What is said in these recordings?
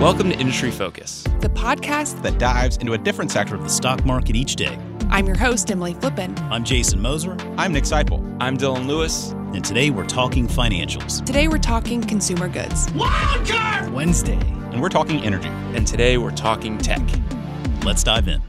Welcome to Industry Focus, the podcast that dives into a different sector of the stock market each day. I'm your host, Emily Flippen. I'm Jason Moser. I'm Nick Sciple. I'm Dylan Lewis. And today we're talking financials. Today we're talking consumer goods. Wildcard Wednesday. And we're talking energy. And today we're talking tech. Let's dive in.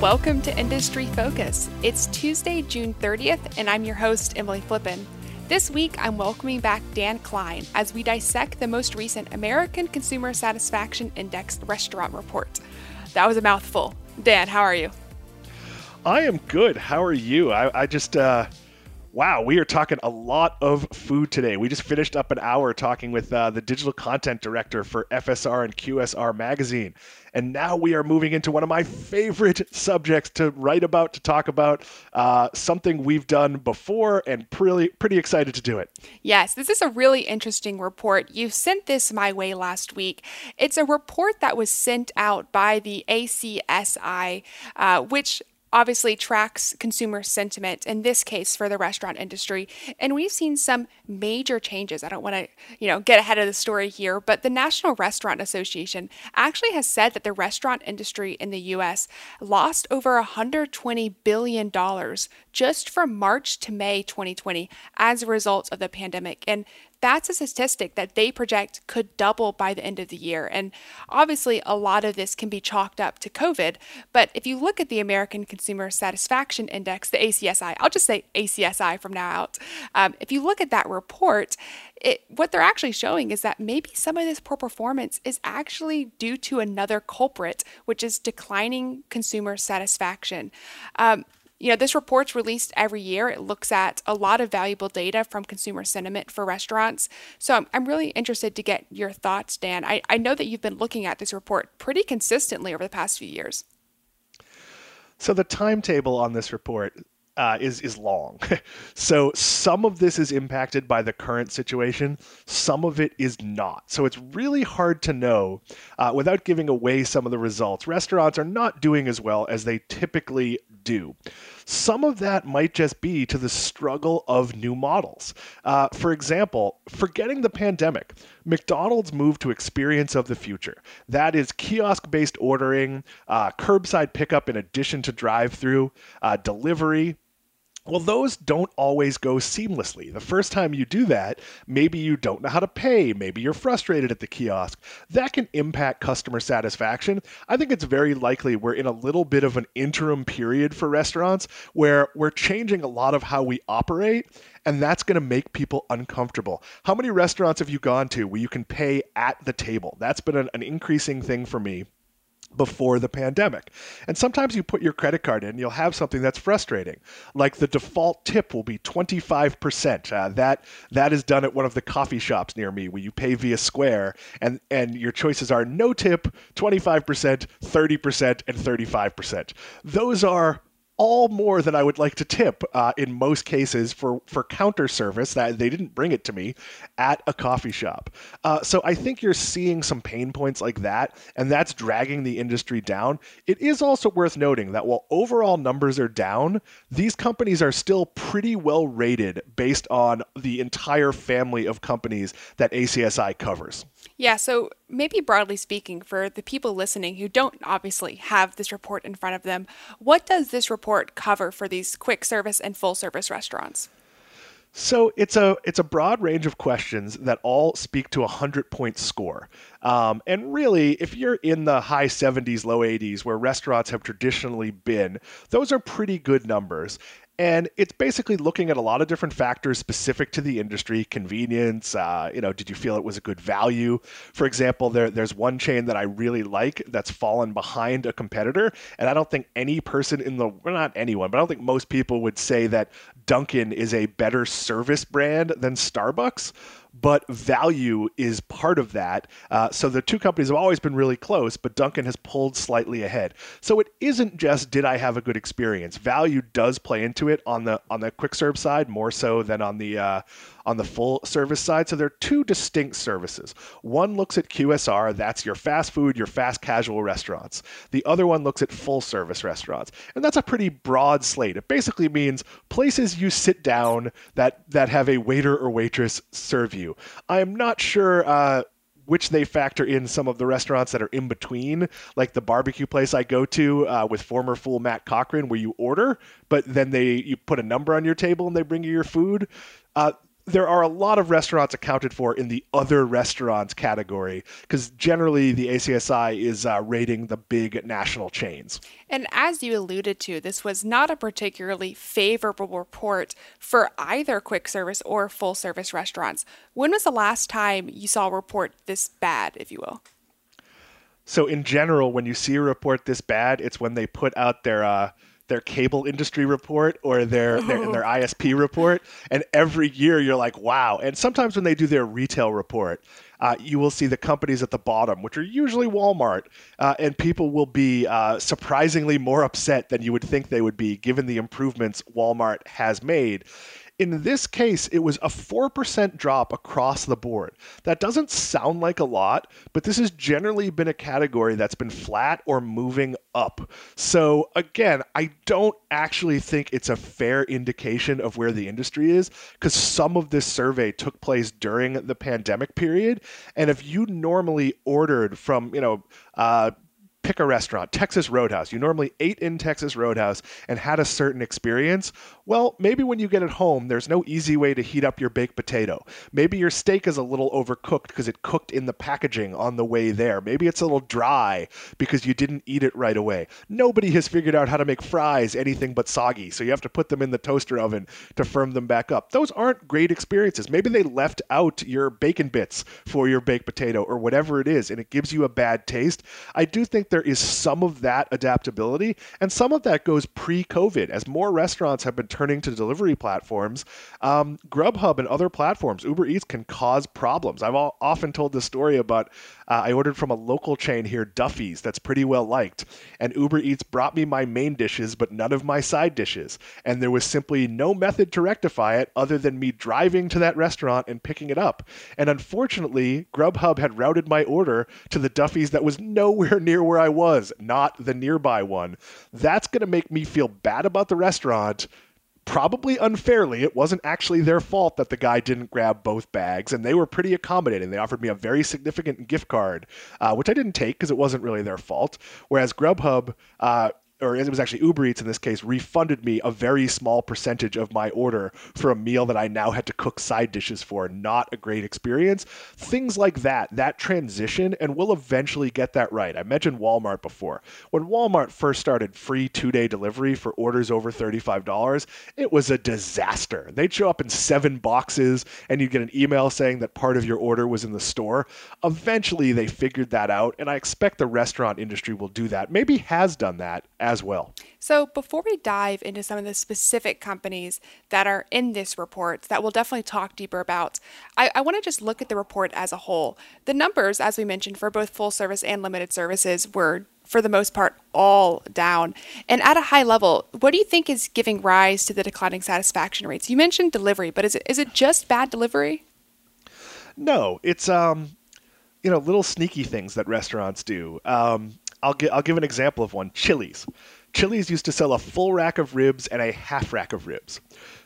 Welcome to Industry Focus. It's Tuesday, June 30th, and I'm your host, Emily Flippen. This week, I'm welcoming back Dan Kline as we dissect the most recent American Consumer Satisfaction Index restaurant report. That was a mouthful. Dan, how are you? I am good. How are you? I, I just, uh, wow, we are talking a lot of food today. We just finished up an hour talking with uh, the digital content director for FSR and QSR magazine. And now we are moving into one of my favorite subjects to write about, to talk about, uh, something we've done before and pretty, pretty excited to do it. Yes, this is a really interesting report. You sent this my way last week. It's a report that was sent out by the ACSI, uh, which obviously tracks consumer sentiment in this case for the restaurant industry. And we've seen some major changes. I don't want to you know get ahead of the story here but the national restaurant association actually has said that the restaurant industry in the us lost over 120 billion dollars just from march to may 2020 as a result of the pandemic and that's a statistic that they project could double by the end of the year. And obviously, a lot of this can be chalked up to COVID. But if you look at the American Consumer Satisfaction Index, the ACSI, I'll just say ACSI from now out. Um, if you look at that report, it, what they're actually showing is that maybe some of this poor performance is actually due to another culprit, which is declining consumer satisfaction. Um, you know, this report's released every year. It looks at a lot of valuable data from consumer sentiment for restaurants. So I'm, I'm really interested to get your thoughts, Dan. I, I know that you've been looking at this report pretty consistently over the past few years. So the timetable on this report uh, is is long. so some of this is impacted by the current situation. Some of it is not. So it's really hard to know uh, without giving away some of the results. Restaurants are not doing as well as they typically do. Some of that might just be to the struggle of new models. Uh, for example, forgetting the pandemic, McDonald's moved to experience of the future. That is kiosk based ordering, uh, curbside pickup in addition to drive through, uh, delivery, well, those don't always go seamlessly. The first time you do that, maybe you don't know how to pay, maybe you're frustrated at the kiosk. That can impact customer satisfaction. I think it's very likely we're in a little bit of an interim period for restaurants where we're changing a lot of how we operate, and that's going to make people uncomfortable. How many restaurants have you gone to where you can pay at the table? That's been an, an increasing thing for me before the pandemic. And sometimes you put your credit card in, you'll have something that's frustrating. Like the default tip will be 25%. Uh, that that is done at one of the coffee shops near me where you pay via Square and and your choices are no tip, 25%, 30% and 35%. Those are all more than I would like to tip uh, in most cases for, for counter service that they didn't bring it to me at a coffee shop. Uh, so I think you're seeing some pain points like that, and that's dragging the industry down. It is also worth noting that while overall numbers are down, these companies are still pretty well rated based on the entire family of companies that ACSI covers. Yeah, so maybe broadly speaking, for the people listening who don't obviously have this report in front of them, what does this report cover for these quick service and full service restaurants? So it's a it's a broad range of questions that all speak to a hundred point score. Um, and really, if you're in the high 70s, low 80s, where restaurants have traditionally been, those are pretty good numbers. And it's basically looking at a lot of different factors specific to the industry, convenience. Uh, you know, did you feel it was a good value? For example, there, there's one chain that I really like that's fallen behind a competitor, and I don't think any person in the well, not anyone, but I don't think most people would say that Dunkin' is a better service brand than Starbucks but value is part of that. Uh, so the two companies have always been really close, but Dunkin' has pulled slightly ahead. So it isn't just did I have a good experience. Value does play into it on the on the quick serve side more so than on the uh, on the full service side. So there are two distinct services. One looks at QSR, that's your fast food, your fast casual restaurants. The other one looks at full service restaurants. And that's a pretty broad slate. It basically means places you sit down that that have a waiter or waitress serve you. I am not sure uh, which they factor in some of the restaurants that are in between, like the barbecue place I go to uh, with former fool Matt Cochran, where you order, but then they you put a number on your table and they bring you your food. Uh, there are a lot of restaurants accounted for in the other restaurants category because generally the ACSI is uh, rating the big national chains. And as you alluded to, this was not a particularly favorable report for either quick service or full service restaurants. When was the last time you saw a report this bad, if you will? So, in general, when you see a report this bad, it's when they put out their. Uh, their cable industry report or their, their, their ISP report. And every year you're like, wow. And sometimes when they do their retail report, uh, you will see the companies at the bottom, which are usually Walmart, uh, and people will be uh, surprisingly more upset than you would think they would be given the improvements Walmart has made. In this case, it was a 4% drop across the board. That doesn't sound like a lot, but this has generally been a category that's been flat or moving up. So, again, I don't actually think it's a fair indication of where the industry is because some of this survey took place during the pandemic period. And if you normally ordered from, you know, uh, pick a restaurant, Texas Roadhouse. You normally ate in Texas Roadhouse and had a certain experience. Well, maybe when you get it home, there's no easy way to heat up your baked potato. Maybe your steak is a little overcooked because it cooked in the packaging on the way there. Maybe it's a little dry because you didn't eat it right away. Nobody has figured out how to make fries anything but soggy, so you have to put them in the toaster oven to firm them back up. Those aren't great experiences. Maybe they left out your bacon bits for your baked potato or whatever it is, and it gives you a bad taste. I do think there is some of that adaptability, and some of that goes pre COVID as more restaurants have been turning to delivery platforms, um, Grubhub and other platforms, Uber Eats can cause problems. I've all, often told this story about uh, I ordered from a local chain here, Duffy's, that's pretty well liked, and Uber Eats brought me my main dishes, but none of my side dishes. And there was simply no method to rectify it other than me driving to that restaurant and picking it up. And unfortunately, Grubhub had routed my order to the Duffy's that was nowhere near where I was, not the nearby one. That's going to make me feel bad about the restaurant probably unfairly, it wasn't actually their fault that the guy didn't grab both bags, and they were pretty accommodating. They offered me a very significant gift card, uh, which I didn't take because it wasn't really their fault. Whereas Grubhub, uh, or it was actually Uber Eats in this case, refunded me a very small percentage of my order for a meal that I now had to cook side dishes for. Not a great experience. Things like that, that transition, and we'll eventually get that right. I mentioned Walmart before. When Walmart first started free two day delivery for orders over $35, it was a disaster. They'd show up in seven boxes, and you'd get an email saying that part of your order was in the store. Eventually, they figured that out, and I expect the restaurant industry will do that. Maybe has done that as well. So, before we dive into some of the specific companies that are in this report that we'll definitely talk deeper about, I, I want to just look at the report as a whole. The numbers, as we mentioned, for both full service and limited services were for the most part, all down. And at a high level, what do you think is giving rise to the declining satisfaction rates? You mentioned delivery, but is it is it just bad delivery? No, it's um, you know, little sneaky things that restaurants do. Um, I'll give I'll give an example of one. Chili's. Chili's used to sell a full rack of ribs and a half rack of ribs.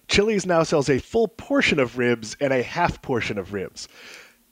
Chili's now sells a full portion of ribs and a half portion of ribs.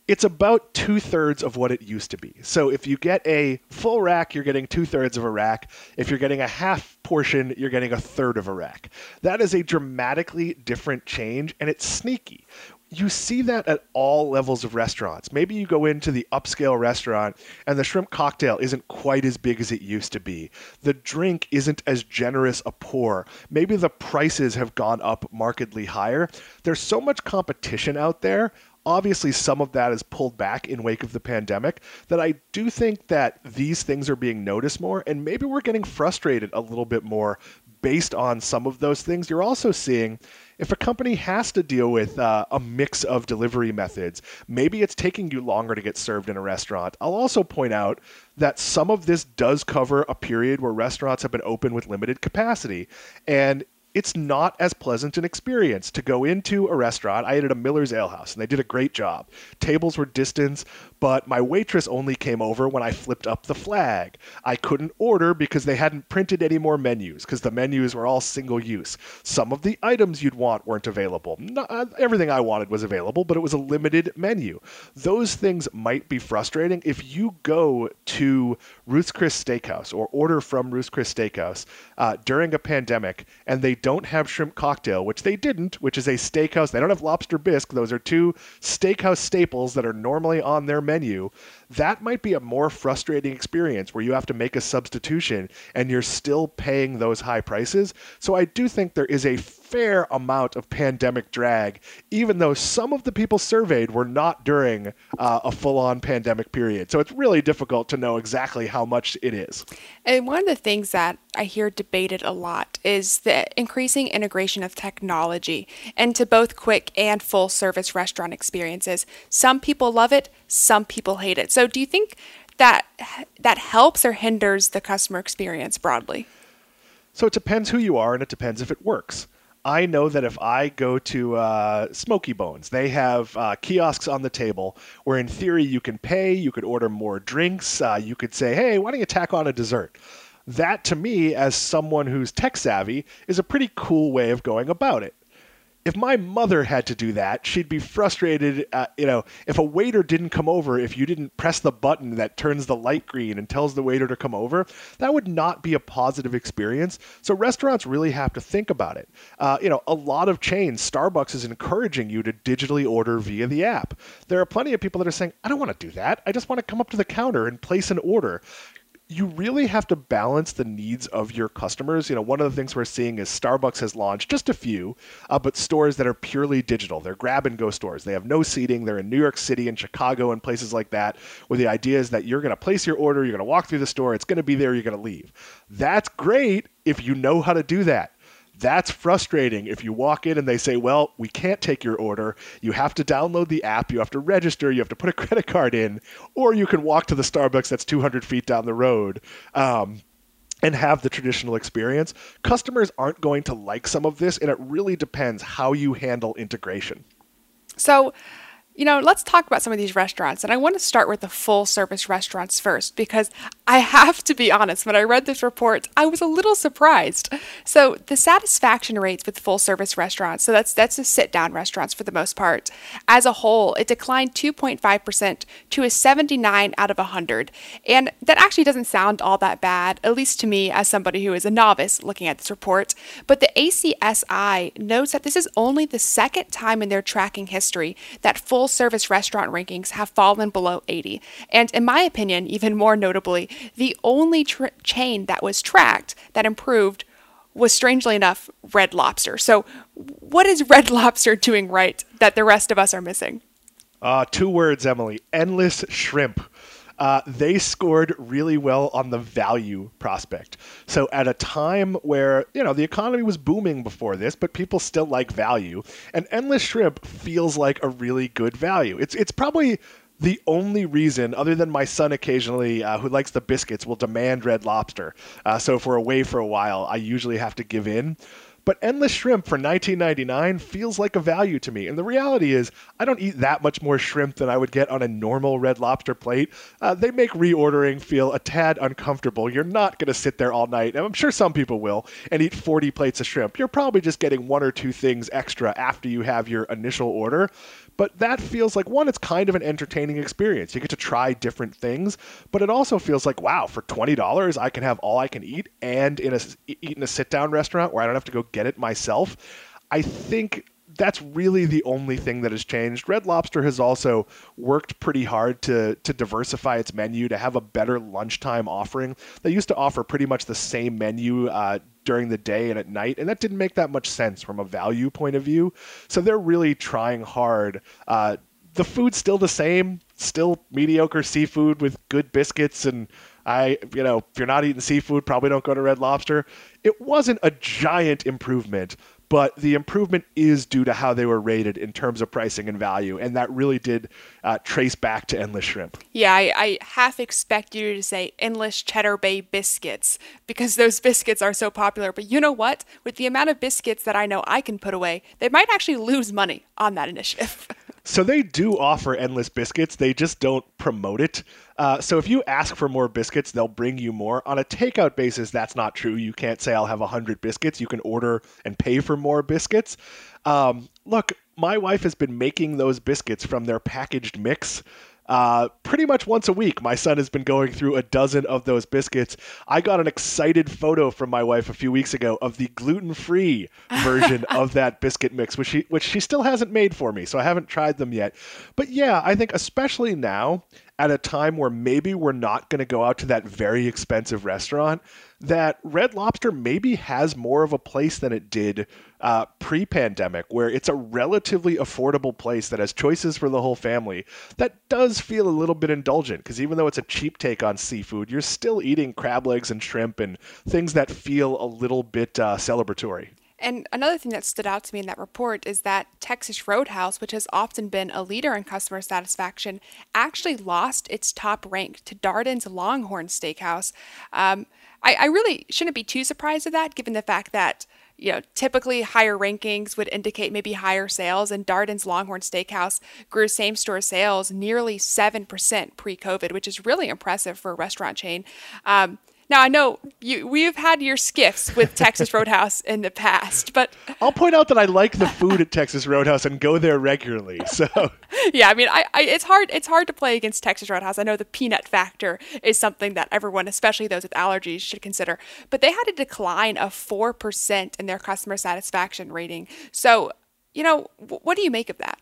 It's about two thirds of what it used to be. So if you get a full rack, you're getting two thirds of a rack. If you're getting a half portion, you're getting a third of a rack. That is a dramatically different change, and it's sneaky you see that at all levels of restaurants. Maybe you go into the upscale restaurant and the shrimp cocktail isn't quite as big as it used to be. The drink isn't as generous a pour. Maybe the prices have gone up markedly higher. There's so much competition out there. Obviously, some of that is pulled back in wake of the pandemic. That I do think that these things are being noticed more, and maybe we're getting frustrated a little bit more based on some of those things. You're also seeing if a company has to deal with uh, a mix of delivery methods, maybe it's taking you longer to get served in a restaurant. I'll also point out that some of this does cover a period where restaurants have been open with limited capacity. And it's not as pleasant an experience to go into a restaurant. I ate at a Miller's Ale House and they did a great job. Tables were distance, but my waitress only came over when I flipped up the flag. I couldn't order because they hadn't printed any more menus because the menus were all single use. Some of the items you'd want weren't available. Not, uh, everything I wanted was available, but it was a limited menu. Those things might be frustrating if you go to Ruth's Chris Steakhouse or order from Ruth's Chris Steakhouse uh, during a pandemic and they don't have shrimp cocktail, which they didn't, which is a steakhouse. They don't have lobster bisque. Those are two steakhouse staples that are normally on their menu. That might be a more frustrating experience where you have to make a substitution and you're still paying those high prices. So I do think there is a fair amount of pandemic drag, even though some of the people surveyed were not during uh, a full on pandemic period. So it's really difficult to know exactly how much it is. And one of the things that I hear debated a lot is the increasing integration of technology into both quick and full service restaurant experiences. Some people love it, some people hate it. So do you think that that helps or hinders the customer experience broadly? So it depends who you are and it depends if it works. I know that if I go to uh, Smoky Bones, they have uh, kiosks on the table where, in theory, you can pay, you could order more drinks, uh, you could say, hey, why don't you tack on a dessert? That, to me, as someone who's tech savvy, is a pretty cool way of going about it if my mother had to do that, she'd be frustrated. Uh, you know, if a waiter didn't come over, if you didn't press the button that turns the light green and tells the waiter to come over, that would not be a positive experience. So restaurants really have to think about it. Uh, you know, a lot of chains, Starbucks is encouraging you to digitally order via the app. There are plenty of people that are saying, I don't want to do that. I just want to come up to the counter and place an order you really have to balance the needs of your customers. You know, one of the things we're seeing is Starbucks has launched just a few, uh, but stores that are purely digital. They're grab and go stores. They have no seating. They're in New York City and Chicago and places like that, where the idea is that you're going to place your order, you're going to walk through the store, it's going to be there, you're going to leave. That's great if you know how to do that. That's frustrating if you walk in and they say, well, we can't take your order. You have to download the app, you have to register, you have to put a credit card in, or you can walk to the Starbucks that's 200 feet down the road. Um, and have the traditional experience. Customers aren't going to like some of this, and it really depends how you handle integration. So, you know, let's talk about some of these restaurants. And I want to start with the full service restaurants first because I have to be honest, when I read this report, I was a little surprised. So, the satisfaction rates with full service restaurants, so that's that's the sit down restaurants for the most part, as a whole, it declined 2.5% to a 79 out of 100. And that actually doesn't sound all that bad, at least to me as somebody who is a novice looking at this report. But the ACSI notes that this is only the second time in their tracking history that full service restaurant rankings have fallen below 80. And in my opinion, even more notably, the only chain that was tracked that improved was strangely enough Red Lobster. So, what is Red Lobster doing right that the rest of us are missing? Uh, two words, Emily endless shrimp. Uh, they scored really well on the value prospect. So at a time where you know the economy was booming before this, but people still like value, and endless shrimp feels like a really good value. It's it's probably the only reason, other than my son occasionally, uh, who likes the biscuits, will demand red lobster. Uh, so if we're away for a while, I usually have to give in. But endless shrimp for 19.99 feels like a value to me. And the reality is, I don't eat that much more shrimp than I would get on a normal red lobster plate. Uh, they make reordering feel a tad uncomfortable. You're not going to sit there all night, and I'm sure some people will, and eat 40 plates of shrimp. You're probably just getting one or two things extra after you have your initial order. But that feels like one, it's kind of an entertaining experience. You get to try different things, but it also feels like, wow, for twenty dollars, I can have all I can eat, and in a eat in a sit down restaurant where I don't have to go get it myself. I think that's really the only thing that has changed. Red Lobster has also worked pretty hard to to diversify its menu to have a better lunchtime offering. They used to offer pretty much the same menu uh, during the day and at night, and that didn't make that much sense from a value point of view. So they're really trying hard. Uh, the food's still the same, still mediocre seafood with good biscuits and I, you know, if you're not eating seafood, probably don't go to Red Lobster. It wasn't a giant improvement, but the improvement is due to how they were rated in terms of pricing and value, and that really did uh, trace back to Endless Shrimp. Yeah, I, I half expect you to say Endless Cheddar Bay biscuits because those biscuits are so popular. But you know what? With the amount of biscuits that I know I can put away, they might actually lose money on that initiative. So they do offer endless biscuits. They just don't promote it. Uh, so if you ask for more biscuits, they'll bring you more. On a takeout basis, that's not true. You can't say I'll have 100 biscuits. You can order and pay for more biscuits. Um, look, my wife has been making those biscuits from their packaged mix uh, pretty much once a week, my son has been going through a dozen of those biscuits. I got an excited photo from my wife a few weeks ago of the gluten-free version of that biscuit mix, which she which she still hasn't made for me, so I haven't tried them yet. But yeah, I think especially now at a time where maybe we're not going to go out to that very expensive restaurant, that Red Lobster maybe has more of a place than it did uh, pre pandemic, where it's a relatively affordable place that has choices for the whole family. That does feel a little bit indulgent because even though it's a cheap take on seafood, you're still eating crab legs and shrimp and things that feel a little bit uh, celebratory. And another thing that stood out to me in that report is that Texas Roadhouse, which has often been a leader in customer satisfaction, actually lost its top rank to Darden's Longhorn Steakhouse. Um, I, I really shouldn't be too surprised at that, given the fact that you know, typically higher rankings would indicate maybe higher sales, and Darden's Longhorn Steakhouse grew same store sales nearly 7% pre COVID, which is really impressive for a restaurant chain. Um, now I know you we've had your skiffs with Texas Roadhouse in the past, but I'll point out that I like the food at Texas Roadhouse and go there regularly. So yeah, I mean, I, I, it's hard it's hard to play against Texas Roadhouse. I know the peanut factor is something that everyone, especially those with allergies, should consider. But they had a decline of four percent in their customer satisfaction rating. So you know, what do you make of that?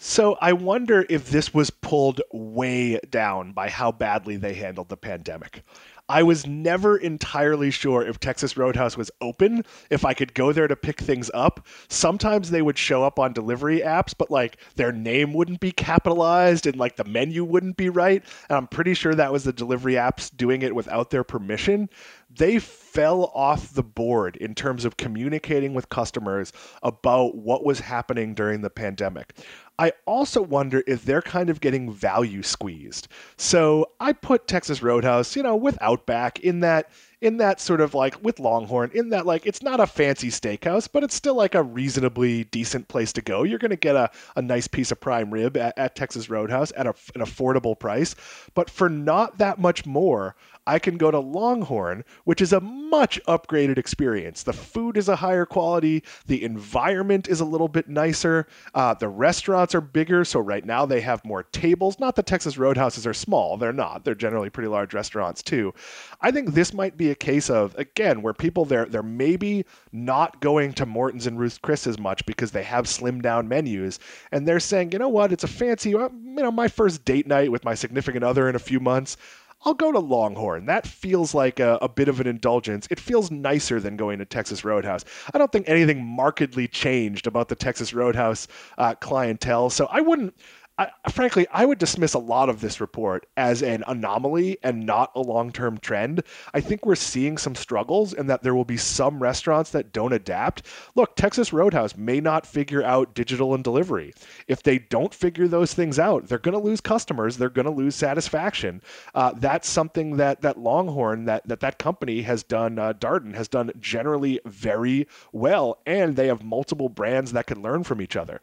So I wonder if this was pulled way down by how badly they handled the pandemic. I was never entirely sure if Texas Roadhouse was open, if I could go there to pick things up. Sometimes they would show up on delivery apps, but like their name wouldn't be capitalized and like the menu wouldn't be right. And I'm pretty sure that was the delivery apps doing it without their permission. They fell off the board in terms of communicating with customers about what was happening during the pandemic. I also wonder if they're kind of getting value squeezed. So I put Texas Roadhouse, you know, with Outback in that in that sort of like with Longhorn, in that like it's not a fancy steakhouse, but it's still like a reasonably decent place to go. You're going to get a, a nice piece of prime rib at, at Texas Roadhouse at a, an affordable price. But for not that much more, I can go to Longhorn, which is a much upgraded experience. The food is a higher quality, the environment is a little bit nicer, uh, the restaurants are bigger. So right now they have more tables. Not that Texas Roadhouses are small, they're not. They're generally pretty large restaurants too. I think this might be a case of again where people they're they're maybe not going to Morton's and Ruth Chris as much because they have slimmed down menus, and they're saying, you know what, it's a fancy, uh, you know, my first date night with my significant other in a few months. I'll go to Longhorn. That feels like a, a, bit of an indulgence. It feels nicer than going to Texas Roadhouse. I don't think anything markedly changed about the Texas Roadhouse uh, clientele, so I wouldn't. I, frankly, I would dismiss a lot of this report as an anomaly and not a long term trend. I think we're seeing some struggles and that there will be some restaurants that don't adapt. Look, Texas Roadhouse may not figure out digital and delivery. If they don't figure those things out, they're going to lose customers, they're going to lose satisfaction. Uh, that's something that, that Longhorn, that, that that company has done, uh, Darden has done generally very well, and they have multiple brands that can learn from each other.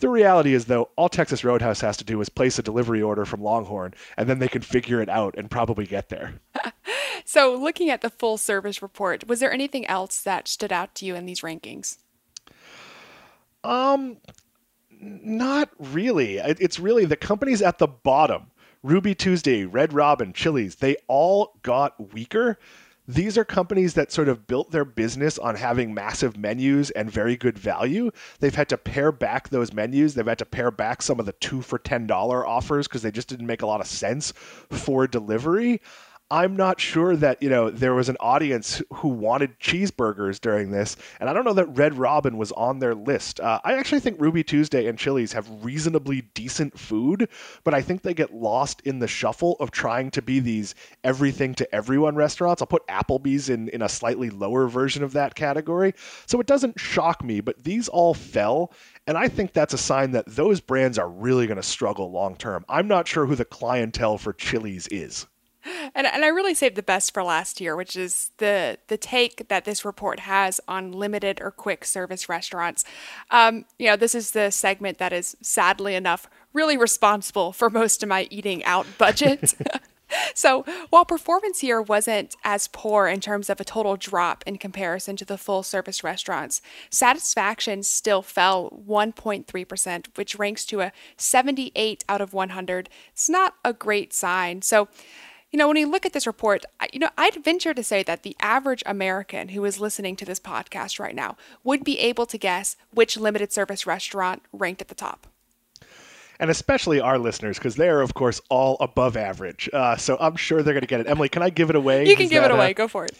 The reality is, though, all Texas Roadhouse has to do is place a delivery order from Longhorn, and then they can figure it out and probably get there. so, looking at the full service report, was there anything else that stood out to you in these rankings? Um, not really. It's really the companies at the bottom. Ruby Tuesday, Red Robin, Chili's, they all got weaker these are companies that sort of built their business on having massive menus and very good value. They've had to pare back those menus. They've had to pare back some of the two for $10 offers because they just didn't make a lot of sense for delivery. I'm not sure that, you know, there was an audience who wanted cheeseburgers during this. And I don't know that Red Robin was on their list. Uh, I actually think Ruby Tuesday and Chili's have reasonably decent food, but I think they get lost in the shuffle of trying to be these everything to everyone restaurants. I'll put Applebee's in, in a slightly lower version of that category. So it doesn't shock me, but these all fell. And I think that's a sign that those brands are really going to struggle long term. I'm not sure who the clientele for Chili's is. And, and I really saved the best for last year, which is the the take that this report has on limited or quick service restaurants. Um, you know, this is the segment that is sadly enough really responsible for most of my eating out budget. so while performance here wasn't as poor in terms of a total drop in comparison to the full service restaurants, satisfaction still fell 1.3%, which ranks to a 78 out of 100. It's not a great sign. So you know, when you look at this report, you know, I'd venture to say that the average American who is listening to this podcast right now would be able to guess which limited service restaurant ranked at the top. And especially our listeners, because they are, of course, all above average. Uh, so I'm sure they're going to get it. Emily, can I give it away? You can is give it away. Uh, Go for it.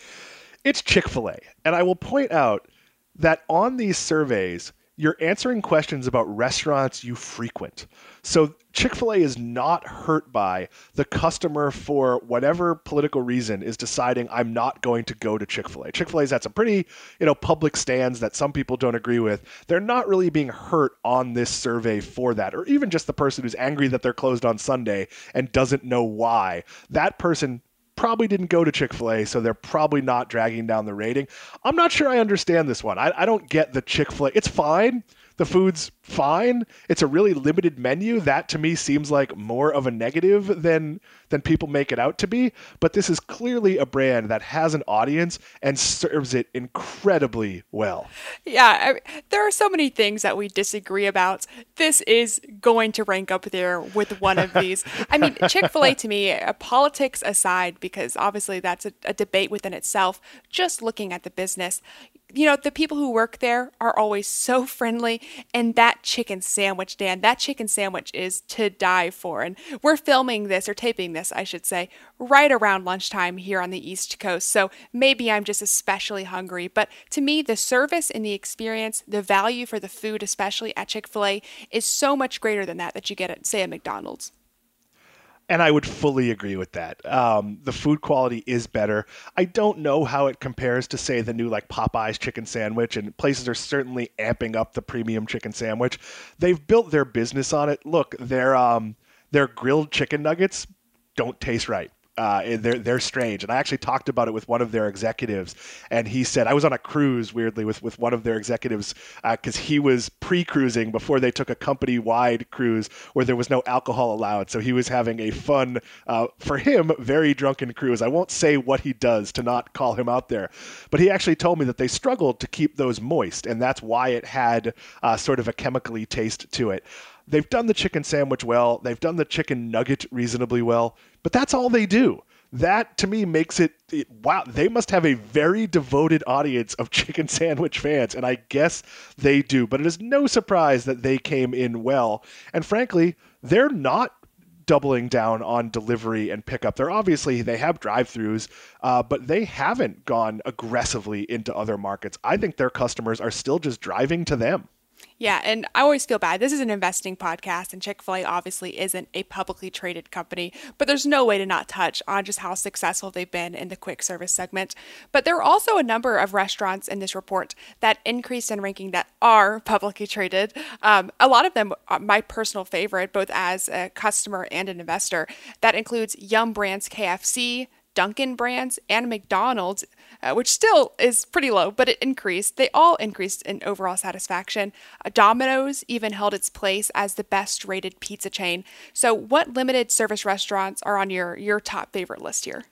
It's Chick fil A. And I will point out that on these surveys, you're answering questions about restaurants you frequent. So Chick fil A is not hurt by the customer for whatever political reason is deciding I'm not going to go to Chick fil A. Chick fil A's had some pretty, you know, public stands that some people don't agree with. They're not really being hurt on this survey for that, or even just the person who's angry that they're closed on Sunday and doesn't know why. That person probably didn't go to Chick fil A, so they're probably not dragging down the rating. I'm not sure I understand this one. I, I don't get the Chick fil A. It's fine. The food's fine. It's a really limited menu. That to me seems like more of a negative than than people make it out to be. But this is clearly a brand that has an audience and serves it incredibly well. Yeah, I, there are so many things that we disagree about. This is going to rank up there with one of these. I mean, Chick fil A to me, uh, politics aside, because obviously that's a, a debate within itself, just looking at the business, you know, the people who work there are always so friendly. And that chicken sandwich, Dan, that chicken sandwich is to die for. And we're filming this or taping this, I should say, right around lunchtime here on the East Coast. So maybe I'm just especially hungry. But to me, the service and the experience, the value for the food, especially at Chick fil A, is so much greater than that that you get at, say, a McDonald's. And I would fully agree with that. Um, the food quality is better. I don't know how it compares to, say, the new like Popeyes chicken sandwich, and places are certainly amping up the premium chicken sandwich. They've built their business on it. Look, their um, their grilled chicken nuggets don't taste right. Uh, they're they're strange, and I actually talked about it with one of their executives, and he said I was on a cruise weirdly with with one of their executives because uh, he was pre-cruising before they took a company-wide cruise where there was no alcohol allowed, so he was having a fun, uh, for him, very drunken cruise. I won't say what he does to not call him out there, but he actually told me that they struggled to keep those moist, and that's why it had uh, sort of a chemically taste to it. They've done the chicken sandwich well. They've done the chicken nugget reasonably well, but that's all they do. That to me makes it, it, wow. They must have a very devoted audience of chicken sandwich fans, and I guess they do. But it is no surprise that they came in well. And frankly, they're not doubling down on delivery and pickup. They're obviously they have drive-throughs, uh, but they haven't gone aggressively into other markets. I think their customers are still just driving to them. Yeah, and I always feel bad. This is an investing podcast, and Chick fil A obviously isn't a publicly traded company, but there's no way to not touch on just how successful they've been in the quick service segment. But there are also a number of restaurants in this report that increased in ranking that are publicly traded. Um, a lot of them are my personal favorite, both as a customer and an investor. That includes Yum Brands KFC, Dunkin' Brands, and McDonald's uh, which still is pretty low, but it increased. They all increased in overall satisfaction. Uh, Domino's even held its place as the best rated pizza chain. So, what limited service restaurants are on your, your top favorite list here?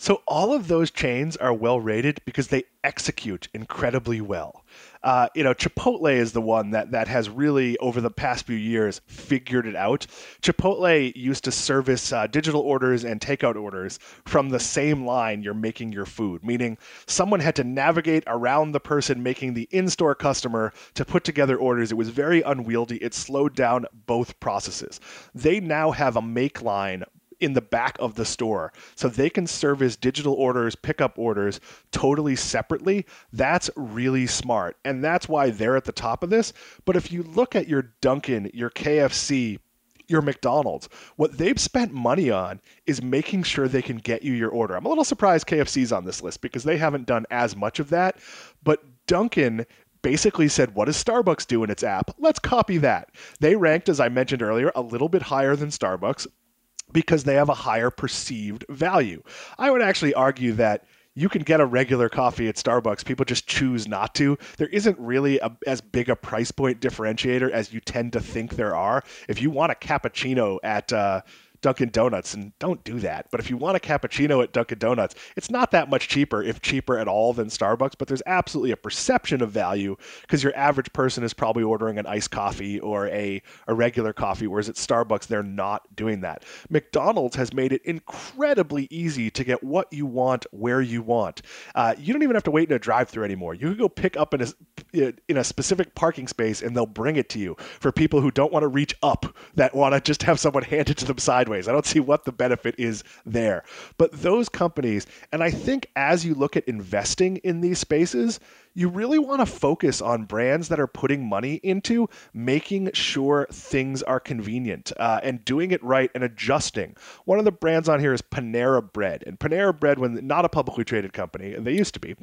So, all of those chains are well rated because they execute incredibly well. Uh, you know, Chipotle is the one that that has really over the past few years figured it out. Chipotle used to service uh, digital orders and takeout orders from the same line you're making your food, meaning someone had to navigate around the person making the in-store customer to put together orders. It was very unwieldy. It slowed down both processes. They now have a make line in the back of the store so they can service digital orders, pickup orders totally separately. That's really smart. And that's why they're at the top of this. But if you look at your Dunkin', your KFC, your McDonald's. What they've spent money on is making sure they can get you your order. I'm a little surprised KFC's on this list because they haven't done as much of that. But Dunkin' basically said, What does Starbucks do in its app? Let's copy that. They ranked, as I mentioned earlier, a little bit higher than Starbucks because they have a higher perceived value. I would actually argue that you can get a regular coffee at Starbucks. People just choose not to. There isn't really a, as big a price point differentiator as you tend to think there are. If you want a cappuccino at uh, Dunkin' Donuts, and don't do that. But if you want a cappuccino at Dunkin' Donuts, it's not that much cheaper, if cheaper at all, than Starbucks. But there's absolutely a perception of value because your average person is probably ordering an iced coffee or a, a regular coffee, whereas at Starbucks, they're not doing that. McDonald's has made it incredibly easy to get what you want where you want. Uh, you don't even have to wait in a drive-through anymore. You can go pick up in a in a specific parking space, and they'll bring it to you. For people who don't want to reach up, that want to just have someone hand it to them sideways. I don't see what the benefit is there. But those companies, and I think as you look at investing in these spaces, you really want to focus on brands that are putting money into making sure things are convenient uh, and doing it right and adjusting. One of the brands on here is Panera Bread. And Panera Bread, when not a publicly traded company, and they used to be,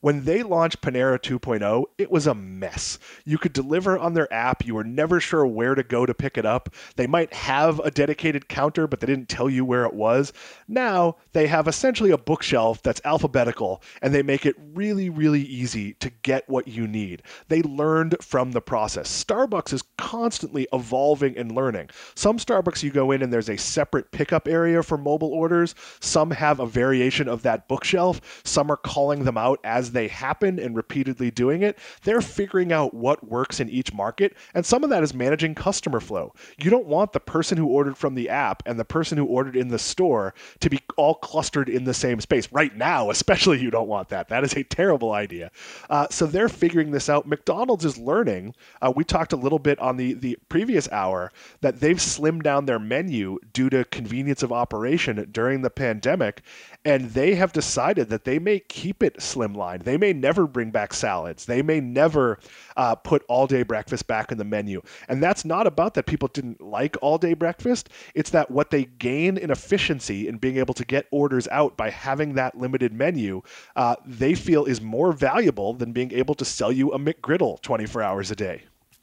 when they launched Panera 2.0, it was a mess. You could deliver on their app, you were never sure where to go to pick it up. They might have a dedicated counter, but they didn't tell you where it was. Now they have essentially a bookshelf that's alphabetical, and they make it really, really easy to get what you need. They learned from the process. Starbucks is constantly evolving and learning. Some Starbucks you go in and there's a separate pickup area for mobile orders. Some have a variation of that bookshelf. Some are calling them out as they happen and repeatedly doing it, they're figuring out what works in each market. And some of that is managing customer flow. You don't want the person who ordered from the app and the person who ordered in the store to be all clustered in the same space. Right now, especially, you don't want that. That is a terrible idea. Uh, so they're figuring this out. McDonald's is learning. Uh, we talked a little bit on the, the previous hour that they've slimmed down their menu due to convenience of operation during the pandemic. And they have decided that they may keep it slimline they may never bring back salads. They may never uh, put all day breakfast back in the menu. And that's not about that people didn't like all day breakfast. It's that what they gain in efficiency in being able to get orders out by having that limited menu, uh, they feel is more valuable than being able to sell you a McGriddle 24 hours a day.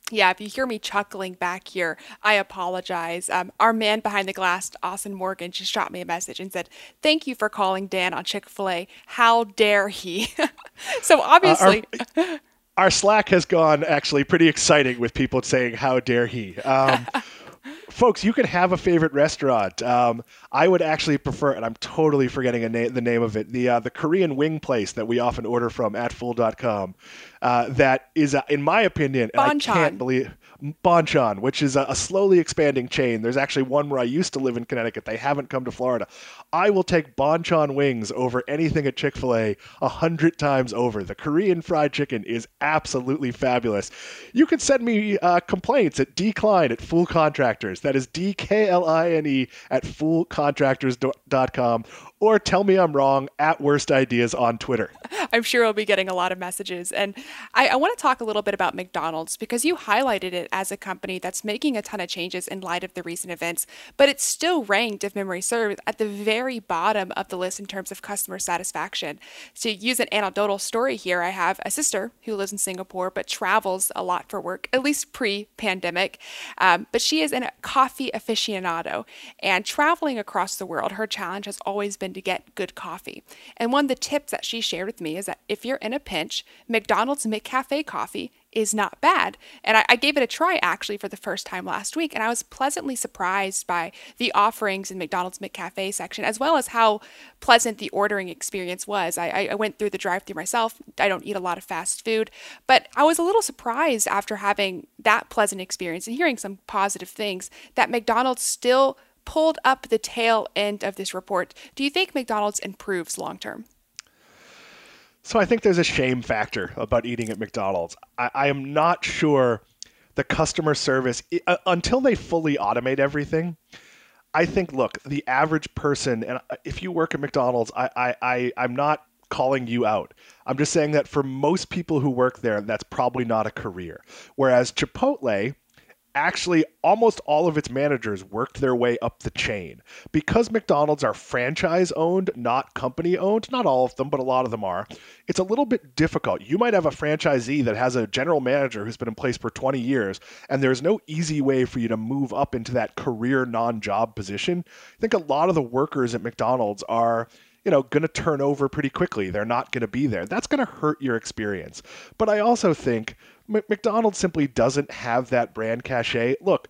Yeah, if you hear me chuckling back here, I apologize. Um, our man behind the glass, Austin Morgan, just shot me a message and said, Thank you for calling Dan on Chick fil A. How dare he? so obviously. Uh, our, our, Slack has gone actually pretty exciting with people saying, How dare he? Um, folks, you can have a favorite restaurant. Um, I would actually prefer, and I'm totally forgetting na- the name of it, the uh, the Korean wing place that we often order from at Fool.com. Uh, that is, uh, in my opinion, and I can't believe Bonchon, which is a, a, slowly expanding chain. There's actually one where I used to live in Connecticut. They haven't come to Florida. I will take Bonchon wings over anything at Chick fil A a hundred times over. The Korean fried chicken is absolutely fabulous. You can send me uh, complaints at dkline at Fool Contractors. That is D K L I N E at foolcontractors.com or tell me I'm wrong at Worst Ideas on Twitter. I'm sure I'll be getting a lot of messages. And I, I want to talk a little bit about McDonald's because you highlighted it as a company that's making a ton of changes in light of the recent events, but it's still ranked, if memory serves, at the very bottom of the list in terms of customer satisfaction. To use an anecdotal story here, I have a sister who lives in Singapore but travels a lot for work, at least pre pandemic. Um, but she is a coffee aficionado, and traveling across the world, her challenge has always been to get good coffee. And one of the tips that she shared with me is that if you're in a pinch, McDonald's McCafe coffee is not bad. And I, I, gave it a try actually for the first time last week, and I was pleasantly surprised by the offerings in McDonald's McCafe section, as well as how pleasant the ordering experience was. I, I went through the drive through myself. I don't eat a lot of fast food, but I was a little surprised after having that pleasant experience and hearing some positive things that McDonald's still pulled up the tail end of this report. Do you think McDonald's improves long term? So I think there's a shame factor about eating at McDonald's. I, I am not sure the customer service uh, until they fully automate everything. I think, look, the average person, and if you work at McDonald's, I, I, I I'm not calling you out. I'm just saying that for most people who work there, that's probably not a career. Whereas Chipotle, actually almost all of its managers worked their way up the chain. Because McDonald's are franchise owned, not company owned, not all of them, but a lot of them are, it's a little bit difficult. You might have a franchisee that has a general manager who's been in place for 20 years, and there's no easy way for you to move up into that career non job position. I think a lot of the workers at McDonald's are you know, going to turn over pretty quickly. They're not going to be there. That's going to hurt your experience. But I also think M- McDonald's simply doesn't have that brand cachet. Look,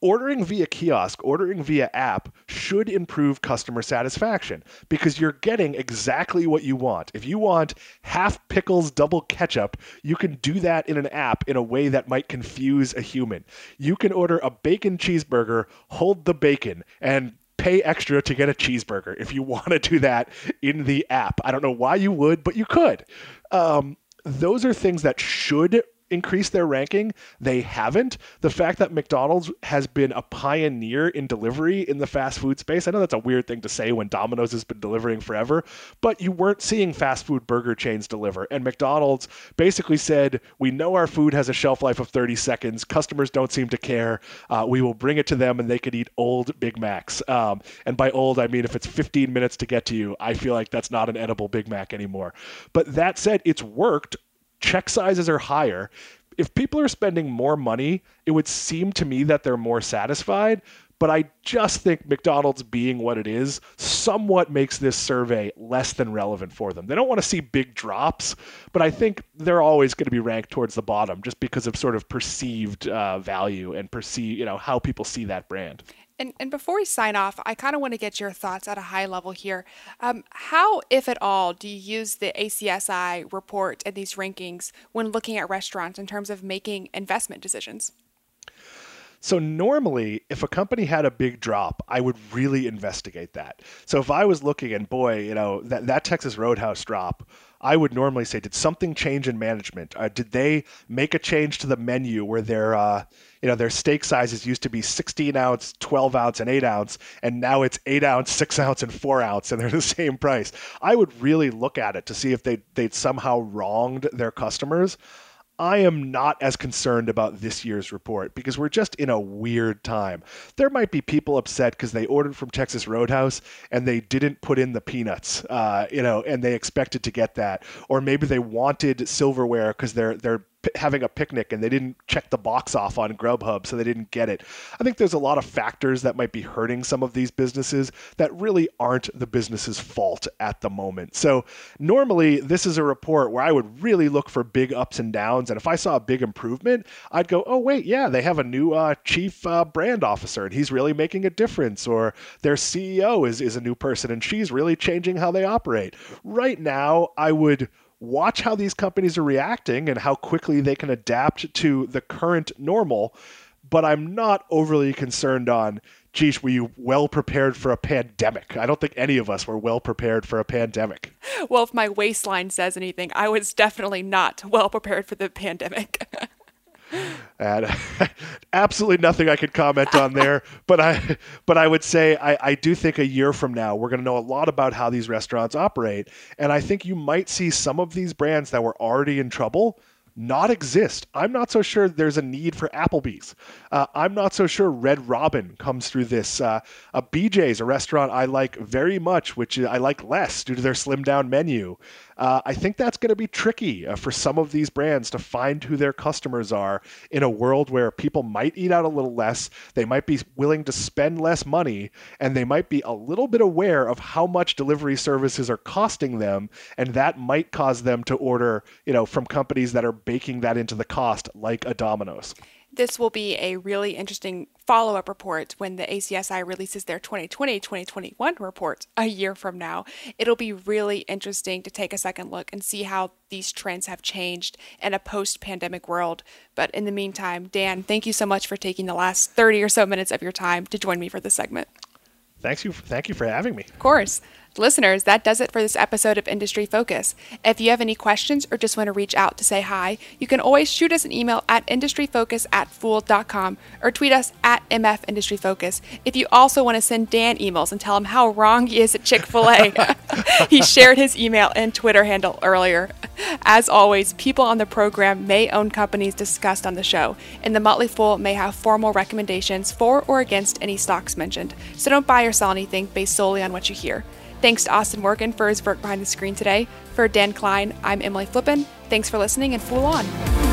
ordering via kiosk, ordering via app should improve customer satisfaction because you're getting exactly what you want. If you want half pickles, double ketchup, you can do that in an app in a way that might confuse a human. You can order a bacon cheeseburger, hold the bacon, and pay extra to get a cheeseburger if you want to do that in the app. I don't know why you would, but you could. Um, those are things that should increase their ranking. They haven't. The fact that McDonald's has been a pioneer in delivery in the fast food space, I know that's a weird thing to say when Domino's has been delivering forever, but you weren't seeing fast food burger chains deliver. And McDonald's basically said, We know our food has a shelf life of 30 seconds. Customers don't seem to care. Uh, we will bring it to them and they could eat old Big Macs. Um, and by old, I mean if it's 15 minutes to get to you, I feel like that's not an edible Big Mac anymore. But that said, it's worked check sizes are higher. If people are spending more money, it would seem to me that they're more satisfied. But I just think McDonald's being what it is somewhat makes this survey less than relevant for them. They don't want to see big drops, but I think they're always going to be ranked towards the bottom just because of sort of perceived uh, value and perceive, you know, how people see that brand. And, and before we sign off, I kind of want to get your thoughts at a high level here. Um, how, if at all, do you use the ACSI report and these rankings when looking at restaurants in terms of making investment decisions? So normally, if a company had a big drop, I would really investigate that. So if I was looking and boy, you know, that, that Texas Roadhouse drop, I would normally say, did something change in management? Uh, did they make a change to the menu where their, uh, you know, their steak sizes used to be 16 ounce, 12 ounce, and 8 ounce, and now it's 8 ounce, 6 ounce, and 4 ounce, and they're the same price? I would really look at it to see if they they'd somehow wronged their customers. I am not as concerned about this year's report because we're just in a weird time. There might be people upset because they ordered from Texas Roadhouse and they didn't put in the peanuts, uh, you know, and they expected to get that, or maybe they wanted silverware because they're, they're they're having a picnic and they didn't check the box off on Grubhub, so they didn't get it. I think there's a lot of factors that might be hurting some of these businesses that really aren't the business's fault at the moment. So normally this is a report where I would really look for big ups and downs, and if I saw a big improvement, I'd go, oh wait, yeah, they have a new uh, chief uh, brand officer and he's really making a difference, or their CEO is is a new person and she's really changing how they operate. Right now, I would watch how these companies are reacting and how quickly they can adapt to the current normal. But I'm not overly concerned on, geez, were you well prepared for a pandemic? I don't think any of us were well prepared for a pandemic. Well, if my waistline says anything, I was definitely not well prepared for the pandemic. and absolutely nothing I could comment on there. but I, but I would say I, I do think a year from now we're going to know a lot about how these restaurants operate, and I think you might see some of these brands that were already in trouble not exist. I'm not so sure there's a need for Applebee's. Uh, I'm not so sure Red Robin comes through this. Uh, a BJ's, a restaurant I like very much, which I like less due to their slim down menu. Uh, I think that's going to be tricky uh, for some of these brands to find who their customers are in a world where people might eat out a little less, they might be willing to spend less money, and they might be a little bit aware of how much delivery services are costing them, and that might cause them to order, you know, from companies that are baking that into the cost, like a Domino's. This will be a really interesting follow up report when the ACSI releases their 2020 2021 report a year from now. It'll be really interesting to take a second look and see how these trends have changed in a post pandemic world. But in the meantime, Dan, thank you so much for taking the last 30 or so minutes of your time to join me for this segment. Thanks you. Thank you for having me. Of course. Listeners, that does it for this episode of Industry Focus. If you have any questions or just want to reach out to say hi, you can always shoot us an email at industryfocus at fool.com or tweet us at mfindustryfocus. If you also want to send Dan emails and tell him how wrong he is at Chick fil A, he shared his email and Twitter handle earlier. As always, people on the program may own companies discussed on the show, and the Motley Fool may have formal recommendations for or against any stocks mentioned, so don't buy or sell anything based solely on what you hear. Thanks to Austin Morgan for his work behind the screen today. For Dan Kline, I'm Emily Flippen. Thanks for listening and Fool On.